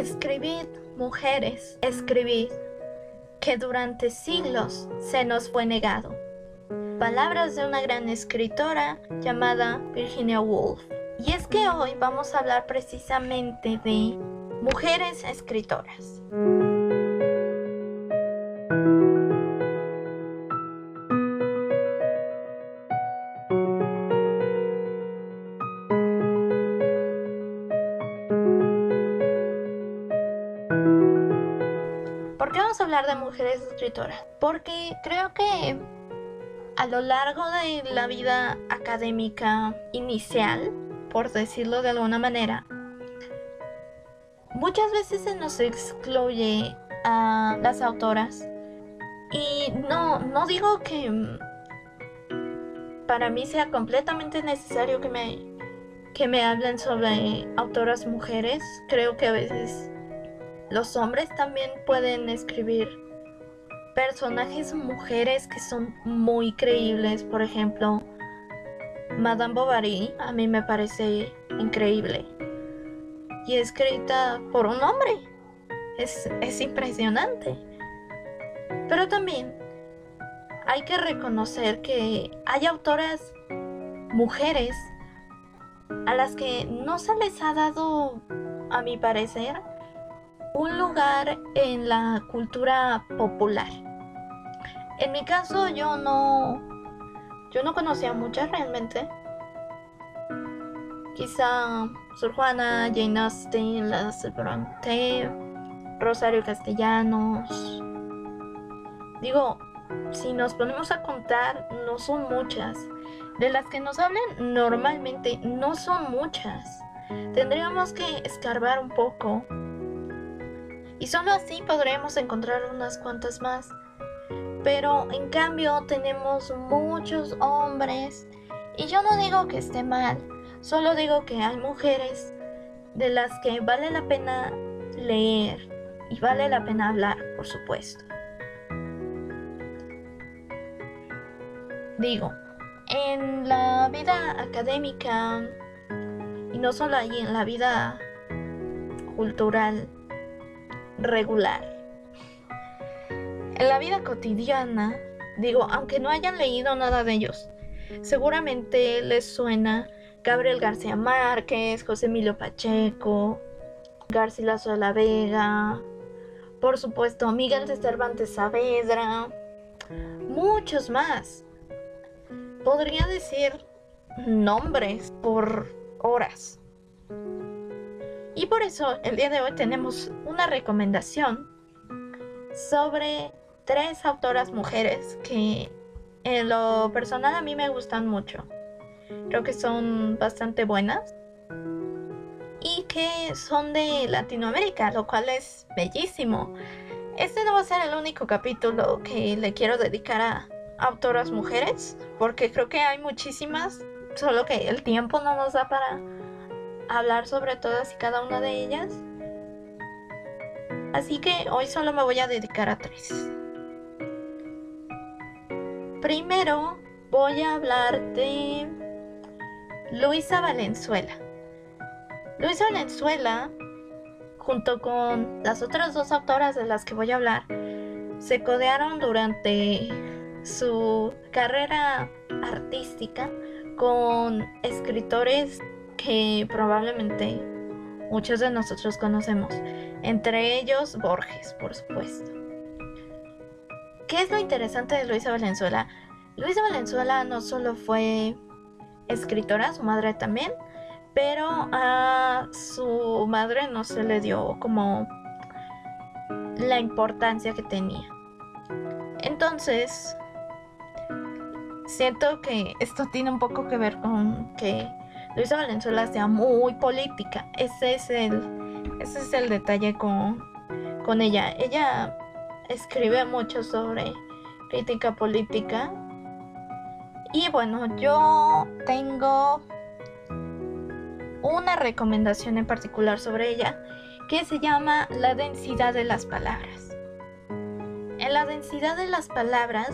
Escribid, mujeres, escribid, que durante siglos se nos fue negado. Palabras de una gran escritora llamada Virginia Woolf. Y es que hoy vamos a hablar precisamente de mujeres escritoras. Mujeres escritoras? Porque creo que a lo largo de la vida académica inicial, por decirlo de alguna manera, muchas veces se nos excluye a las autoras. Y no, no digo que para mí sea completamente necesario que me, que me hablen sobre autoras mujeres. Creo que a veces los hombres también pueden escribir personajes mujeres que son muy creíbles. Por ejemplo, Madame Bovary a mí me parece increíble. Y escrita por un hombre. Es, es impresionante. Pero también hay que reconocer que hay autoras mujeres a las que no se les ha dado, a mi parecer, un lugar en la cultura popular. En mi caso yo no yo no conocía muchas realmente. Quizá Sor Juana, Jane Austen, Las Bronte, Rosario Castellanos. Digo, si nos ponemos a contar, no son muchas. De las que nos hablan normalmente, no son muchas. Tendríamos que escarbar un poco. Y solo así podremos encontrar unas cuantas más. Pero en cambio tenemos muchos hombres. Y yo no digo que esté mal, solo digo que hay mujeres de las que vale la pena leer y vale la pena hablar, por supuesto. Digo, en la vida académica y no solo ahí, en la vida cultural regular. En la vida cotidiana, digo, aunque no hayan leído nada de ellos, seguramente les suena Gabriel García Márquez, José Emilio Pacheco, Garcilaso de la Vega, por supuesto Miguel de Cervantes Saavedra, muchos más. Podría decir nombres por horas. Y por eso el día de hoy tenemos una recomendación sobre tres autoras mujeres que en lo personal a mí me gustan mucho. Creo que son bastante buenas y que son de Latinoamérica, lo cual es bellísimo. Este no va a ser el único capítulo que le quiero dedicar a autoras mujeres, porque creo que hay muchísimas, solo que el tiempo no nos da para hablar sobre todas y cada una de ellas. Así que hoy solo me voy a dedicar a tres. Primero voy a hablar de Luisa Valenzuela. Luisa Valenzuela, junto con las otras dos autoras de las que voy a hablar, se codearon durante su carrera artística con escritores que probablemente muchos de nosotros conocemos, entre ellos Borges, por supuesto. ¿Qué es lo interesante de Luisa Valenzuela? Luisa Valenzuela no solo fue escritora, su madre también, pero a su madre no se le dio como la importancia que tenía. Entonces, siento que esto tiene un poco que ver con que Luisa Valenzuela sea muy política. Ese es el, ese es el detalle con, con ella. Ella escribe mucho sobre crítica política. Y bueno, yo tengo una recomendación en particular sobre ella que se llama la densidad de las palabras. En la densidad de las palabras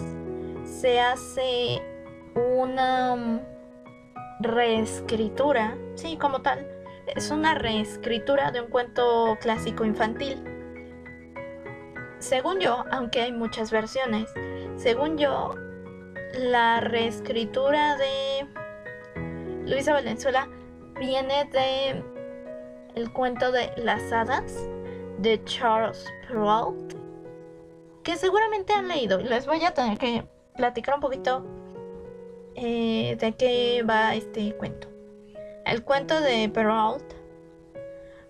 se hace una reescritura, sí, como tal. es una reescritura de un cuento clásico infantil. Según yo, aunque hay muchas versiones, según yo, la reescritura de Luisa Valenzuela viene de el cuento de Las hadas de Charles Perrault, que seguramente han leído les voy a tener que platicar un poquito eh, de qué va este cuento. El cuento de Perrault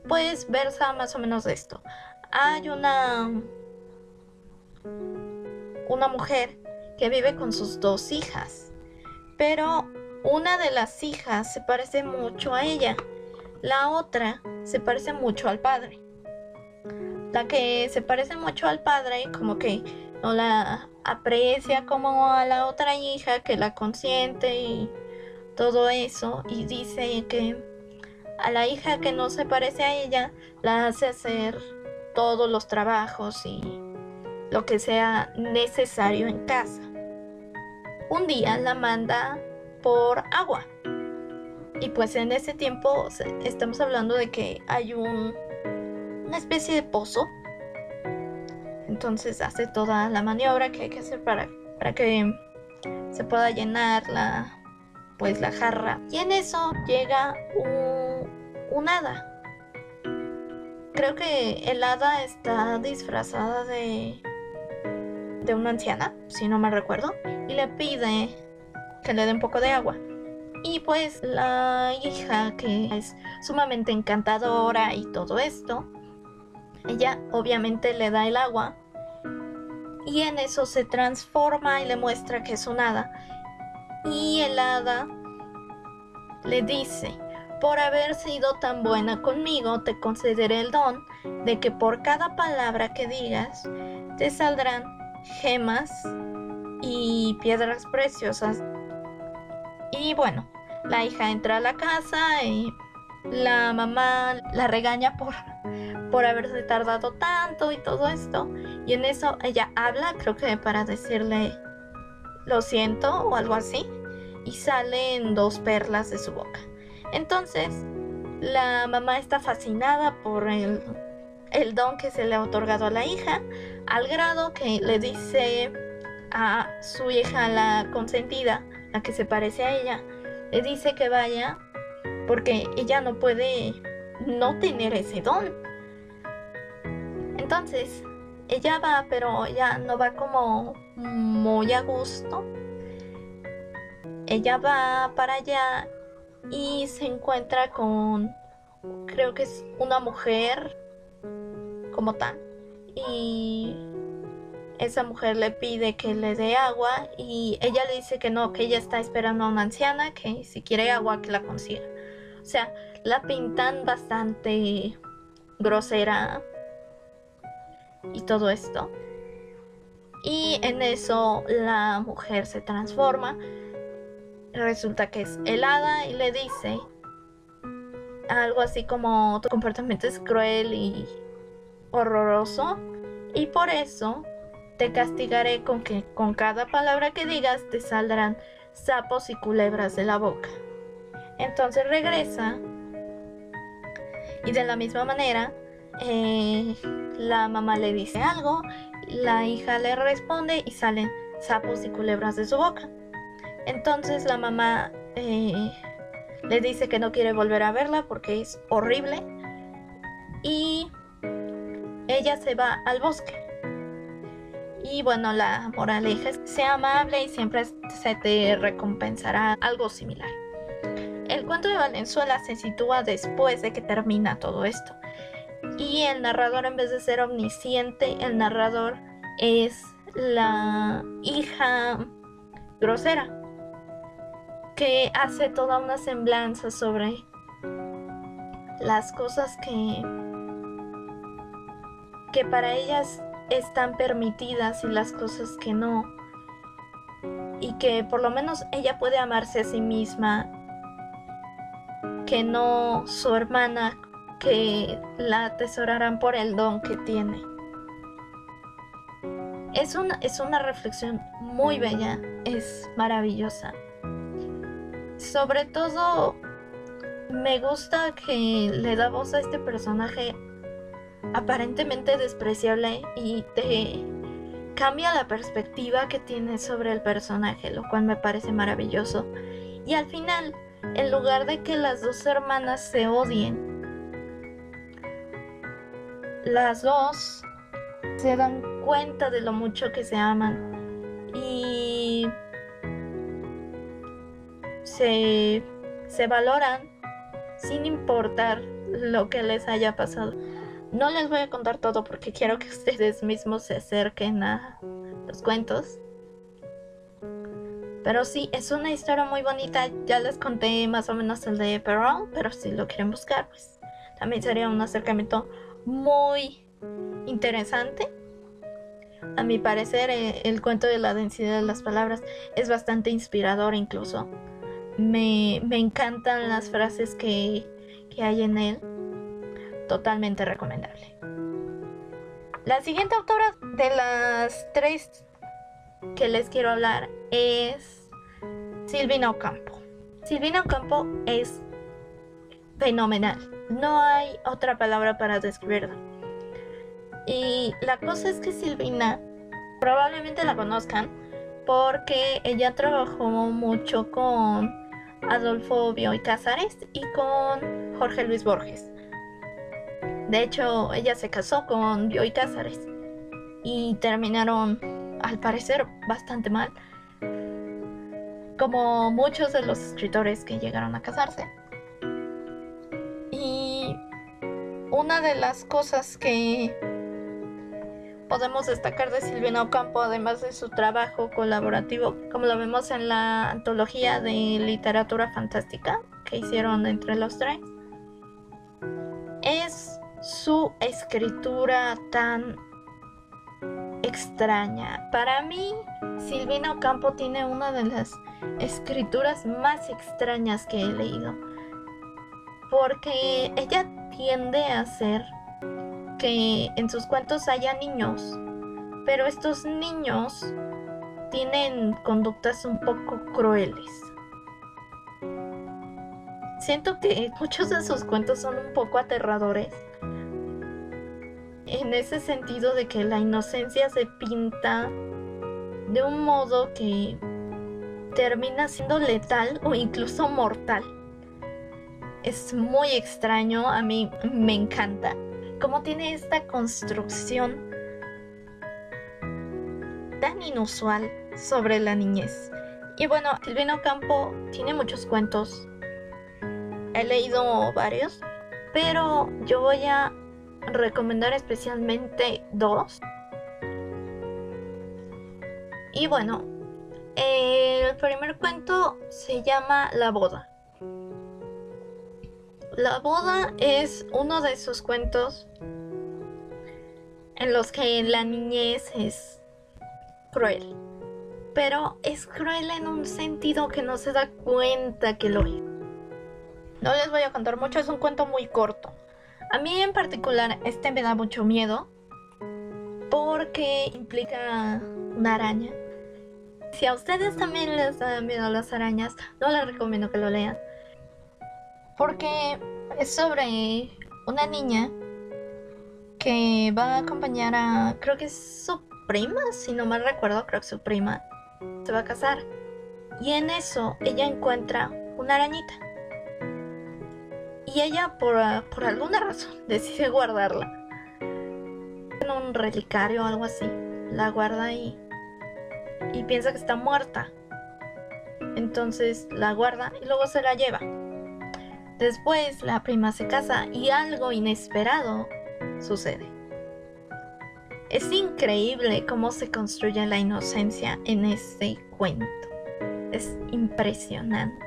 pues versa más o menos esto. Hay una una mujer que vive con sus dos hijas, pero una de las hijas se parece mucho a ella, la otra se parece mucho al padre. La que se parece mucho al padre como que no la aprecia como a la otra hija que la consiente y todo eso y dice que a la hija que no se parece a ella la hace hacer todos los trabajos y lo que sea necesario en casa. Un día la manda por agua. Y pues en ese tiempo estamos hablando de que hay un, una especie de pozo. Entonces hace toda la maniobra que hay que hacer para, para que se pueda llenar la, pues, la jarra. Y en eso llega un, un hada. Creo que el hada está disfrazada de de una anciana, si no me recuerdo, y le pide que le dé un poco de agua. Y pues la hija, que es sumamente encantadora y todo esto, ella obviamente le da el agua y en eso se transforma y le muestra que es un hada. Y el hada le dice, por haber sido tan buena conmigo, te concederé el don de que por cada palabra que digas, te saldrán gemas y piedras preciosas. Y bueno, la hija entra a la casa y la mamá la regaña por, por haberse tardado tanto y todo esto. Y en eso ella habla, creo que para decirle lo siento o algo así. Y salen dos perlas de su boca. Entonces, la mamá está fascinada por el el don que se le ha otorgado a la hija, al grado que le dice a su hija, la consentida, la que se parece a ella, le dice que vaya porque ella no puede no tener ese don. Entonces, ella va, pero ella no va como muy a gusto. Ella va para allá y se encuentra con, creo que es una mujer como tal. Y esa mujer le pide que le dé agua y ella le dice que no, que ella está esperando a una anciana, que si quiere agua que la consiga. O sea, la pintan bastante grosera y todo esto. Y en eso la mujer se transforma. Resulta que es helada y le dice algo así como tu comportamiento es cruel y horroroso y por eso te castigaré con que con cada palabra que digas te saldrán sapos y culebras de la boca. Entonces regresa y de la misma manera eh, la mamá le dice algo, la hija le responde y salen sapos y culebras de su boca. Entonces la mamá eh, le dice que no quiere volver a verla porque es horrible y ella se va al bosque. Y bueno, la moraleja es sea amable y siempre se te recompensará algo similar. El cuento de Valenzuela se sitúa después de que termina todo esto. Y el narrador, en vez de ser omnisciente, el narrador es la hija grosera que hace toda una semblanza sobre las cosas que que para ellas están permitidas y las cosas que no. Y que por lo menos ella puede amarse a sí misma, que no su hermana, que la atesorarán por el don que tiene. Es una, es una reflexión muy bella, es maravillosa. Sobre todo me gusta que le da voz a este personaje aparentemente despreciable y te cambia la perspectiva que tienes sobre el personaje, lo cual me parece maravilloso. Y al final, en lugar de que las dos hermanas se odien, las dos se dan cuenta de lo mucho que se aman y se, se valoran sin importar lo que les haya pasado. No les voy a contar todo porque quiero que ustedes mismos se acerquen a los cuentos. Pero sí, es una historia muy bonita. Ya les conté más o menos el de Perrault, pero si lo quieren buscar, pues también sería un acercamiento muy interesante. A mi parecer, eh, el cuento de la densidad de las palabras es bastante inspirador incluso. Me, encantan las frases que, que hay en él. Totalmente recomendable. La siguiente autora de las tres que les quiero hablar es Silvina Ocampo. Silvina Ocampo es fenomenal. No hay otra palabra para describirla. Y la cosa es que Silvina probablemente la conozcan porque ella trabajó mucho con Adolfo Bioy Cázares y con Jorge Luis Borges. De hecho, ella se casó con Bioy Cázares y terminaron, al parecer, bastante mal, como muchos de los escritores que llegaron a casarse. Una de las cosas que podemos destacar de Silvina Ocampo, además de su trabajo colaborativo, como lo vemos en la antología de literatura fantástica que hicieron entre los tres, es su escritura tan extraña. Para mí, Silvina Ocampo tiene una de las escrituras más extrañas que he leído. Porque ella tiende a ser que en sus cuentos haya niños, pero estos niños tienen conductas un poco crueles. Siento que muchos de sus cuentos son un poco aterradores. En ese sentido de que la inocencia se pinta de un modo que termina siendo letal o incluso mortal. Es muy extraño, a mí me encanta cómo tiene esta construcción tan inusual sobre la niñez. Y bueno, Silvino Campo tiene muchos cuentos. He leído varios, pero yo voy a recomendar especialmente dos. Y bueno, el primer cuento se llama La boda. La boda es uno de esos cuentos en los que la niñez es cruel. Pero es cruel en un sentido que no se da cuenta que lo es. No les voy a contar mucho, es un cuento muy corto. A mí en particular este me da mucho miedo porque implica una araña. Si a ustedes también les da miedo las arañas, no les recomiendo que lo lean porque es sobre una niña que va a acompañar a, creo que es su prima, si no mal recuerdo, creo que su prima se va a casar. Y en eso ella encuentra una arañita. Y ella por, por alguna razón decide guardarla. En un relicario o algo así. La guarda ahí. Y piensa que está muerta. Entonces la guarda y luego se la lleva. Después la prima se casa y algo inesperado sucede. Es increíble cómo se construye la inocencia en este cuento. Es impresionante.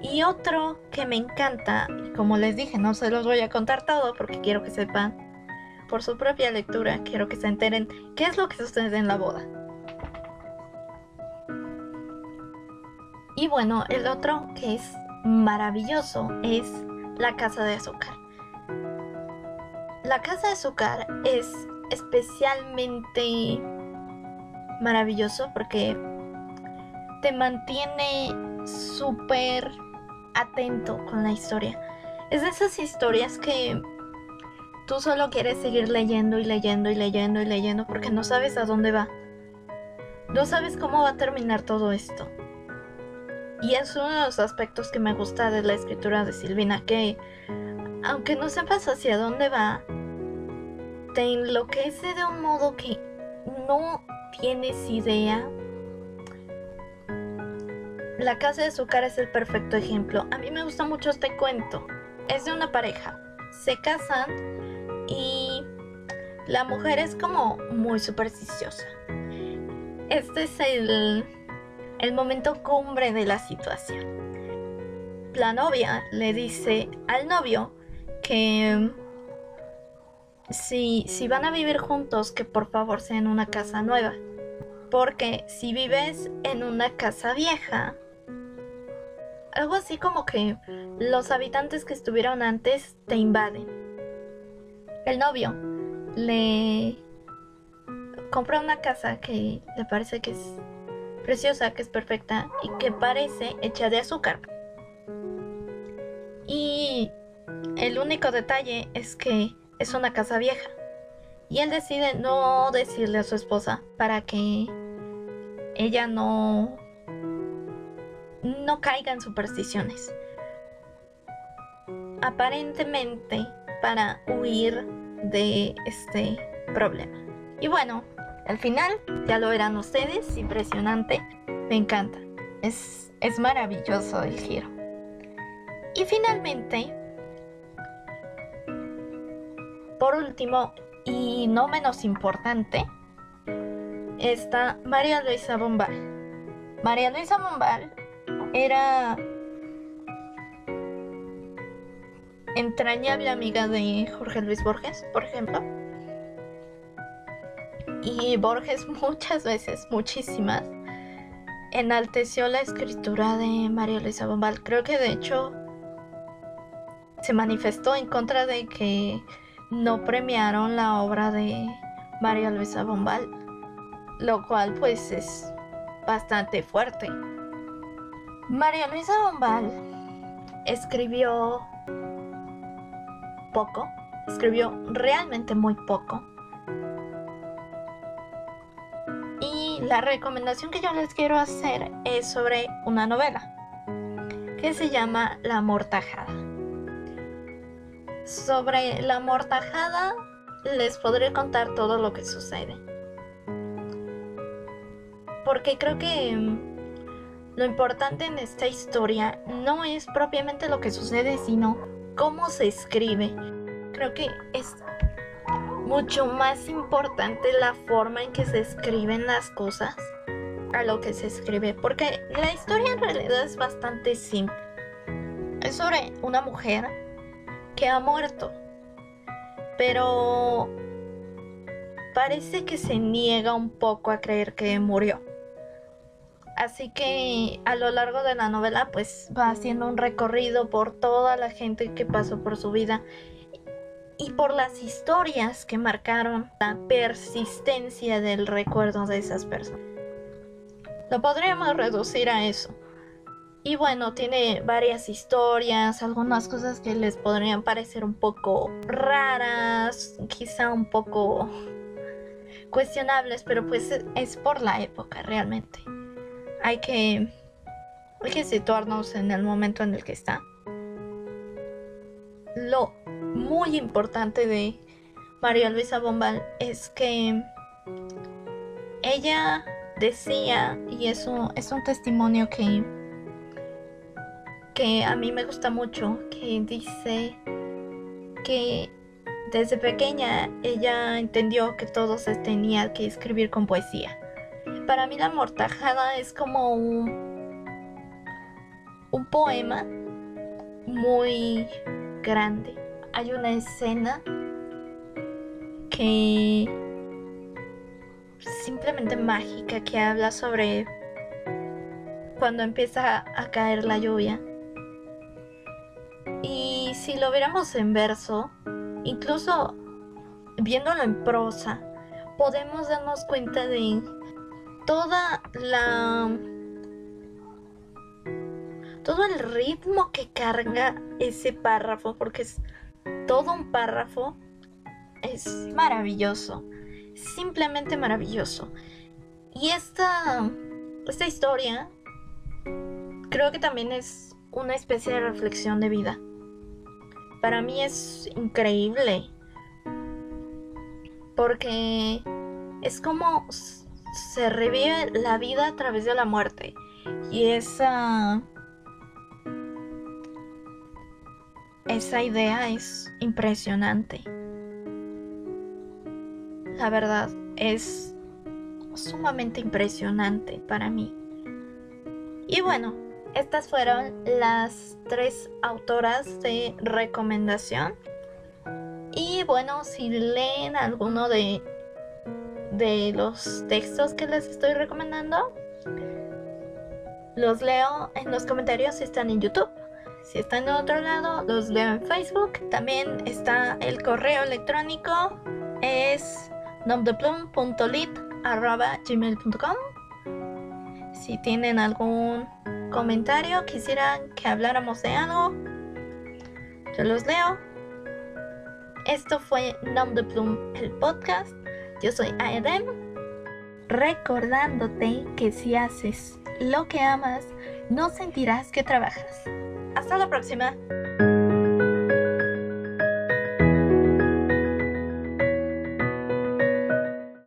Y otro que me encanta, como les dije, no se los voy a contar todo porque quiero que sepan, por su propia lectura, quiero que se enteren qué es lo que sucede en la boda. Y bueno, el otro que es maravilloso es la casa de azúcar. La casa de azúcar es especialmente maravilloso porque te mantiene súper atento con la historia. Es de esas historias que tú solo quieres seguir leyendo y leyendo y leyendo y leyendo porque no sabes a dónde va. No sabes cómo va a terminar todo esto. Y es uno de los aspectos que me gusta de la escritura de Silvina, que aunque no sepas hacia dónde va, te enloquece de un modo que no tienes idea. La casa de azúcar es el perfecto ejemplo. A mí me gusta mucho este cuento. Es de una pareja. Se casan y la mujer es como muy supersticiosa. Este es el, el momento cumbre de la situación. La novia le dice al novio que si, si van a vivir juntos, que por favor sea en una casa nueva. Porque si vives en una casa vieja, algo así como que los habitantes que estuvieron antes te invaden. El novio le compra una casa que le parece que es preciosa, que es perfecta y que parece hecha de azúcar. Y el único detalle es que es una casa vieja. Y él decide no decirle a su esposa para que ella no no caiga en supersticiones. Aparentemente para huir de este problema. Y bueno, al final ya lo verán ustedes, impresionante, me encanta. Es, es maravilloso el giro. Y finalmente, por último, y no menos importante, está María Luisa Bombal. María Luisa Bombal era entrañable amiga de Jorge Luis Borges, por ejemplo. Y Borges muchas veces, muchísimas, enalteció la escritura de María Luisa Bombal. Creo que de hecho se manifestó en contra de que no premiaron la obra de María Luisa Bombal, lo cual pues es bastante fuerte. María Luisa Bombal escribió poco, escribió realmente muy poco. La recomendación que yo les quiero hacer es sobre una novela que se llama La Mortajada. Sobre la mortajada les podré contar todo lo que sucede. Porque creo que mm, lo importante en esta historia no es propiamente lo que sucede, sino cómo se escribe. Creo que es mucho más importante la forma en que se escriben las cosas a lo que se escribe. Porque la historia en realidad es bastante simple. Es sobre una mujer que ha muerto. Pero parece que se niega un poco a creer que murió. Así que a lo largo de la novela pues va haciendo un recorrido por toda la gente que pasó por su vida y por las historias que marcaron la persistencia del recuerdo de esas personas. Lo podríamos reducir a eso. Y bueno, tiene varias historias, algunas cosas que les podrían parecer un poco raras, quizá un poco cuestionables, pero pues es por la época realmente. Hay que, hay que situarnos en el momento en el que está. Muy importante de María Luisa Bombal es que ella decía, y eso es un testimonio que que a mí me gusta mucho, que dice que desde pequeña ella entendió que todo se tenía que escribir con poesía. Para mí la mortajada es como un, un poema muy grande. Hay una escena que simplemente mágica que habla sobre cuando empieza a caer la lluvia. Y si lo viéramos en verso, incluso viéndolo en prosa, podemos darnos cuenta de toda la todo el ritmo que carga ese párrafo, porque es todo un párrafo, es maravilloso, simplemente maravilloso. Y esta, esta historia creo que también es una especie de reflexión de vida. Para mí es increíble porque es como se revive la vida a través de la muerte. Y esa. Esa idea es impresionante. La verdad, es sumamente impresionante para mí. Y bueno, estas fueron las tres autoras de recomendación. Y bueno, si leen alguno de de los textos que les estoy recomendando, los leo en los comentarios si están en YouTube. Si están en otro lado, los leo en Facebook. También está el correo electrónico. Es nomdeplum.lit.gmail.com Si tienen algún comentario, quisieran que habláramos de algo, yo los leo. Esto fue Nom de Plum, el podcast. Yo soy Aedem, recordándote que si haces lo que amas, no sentirás que trabajas. Hasta la próxima.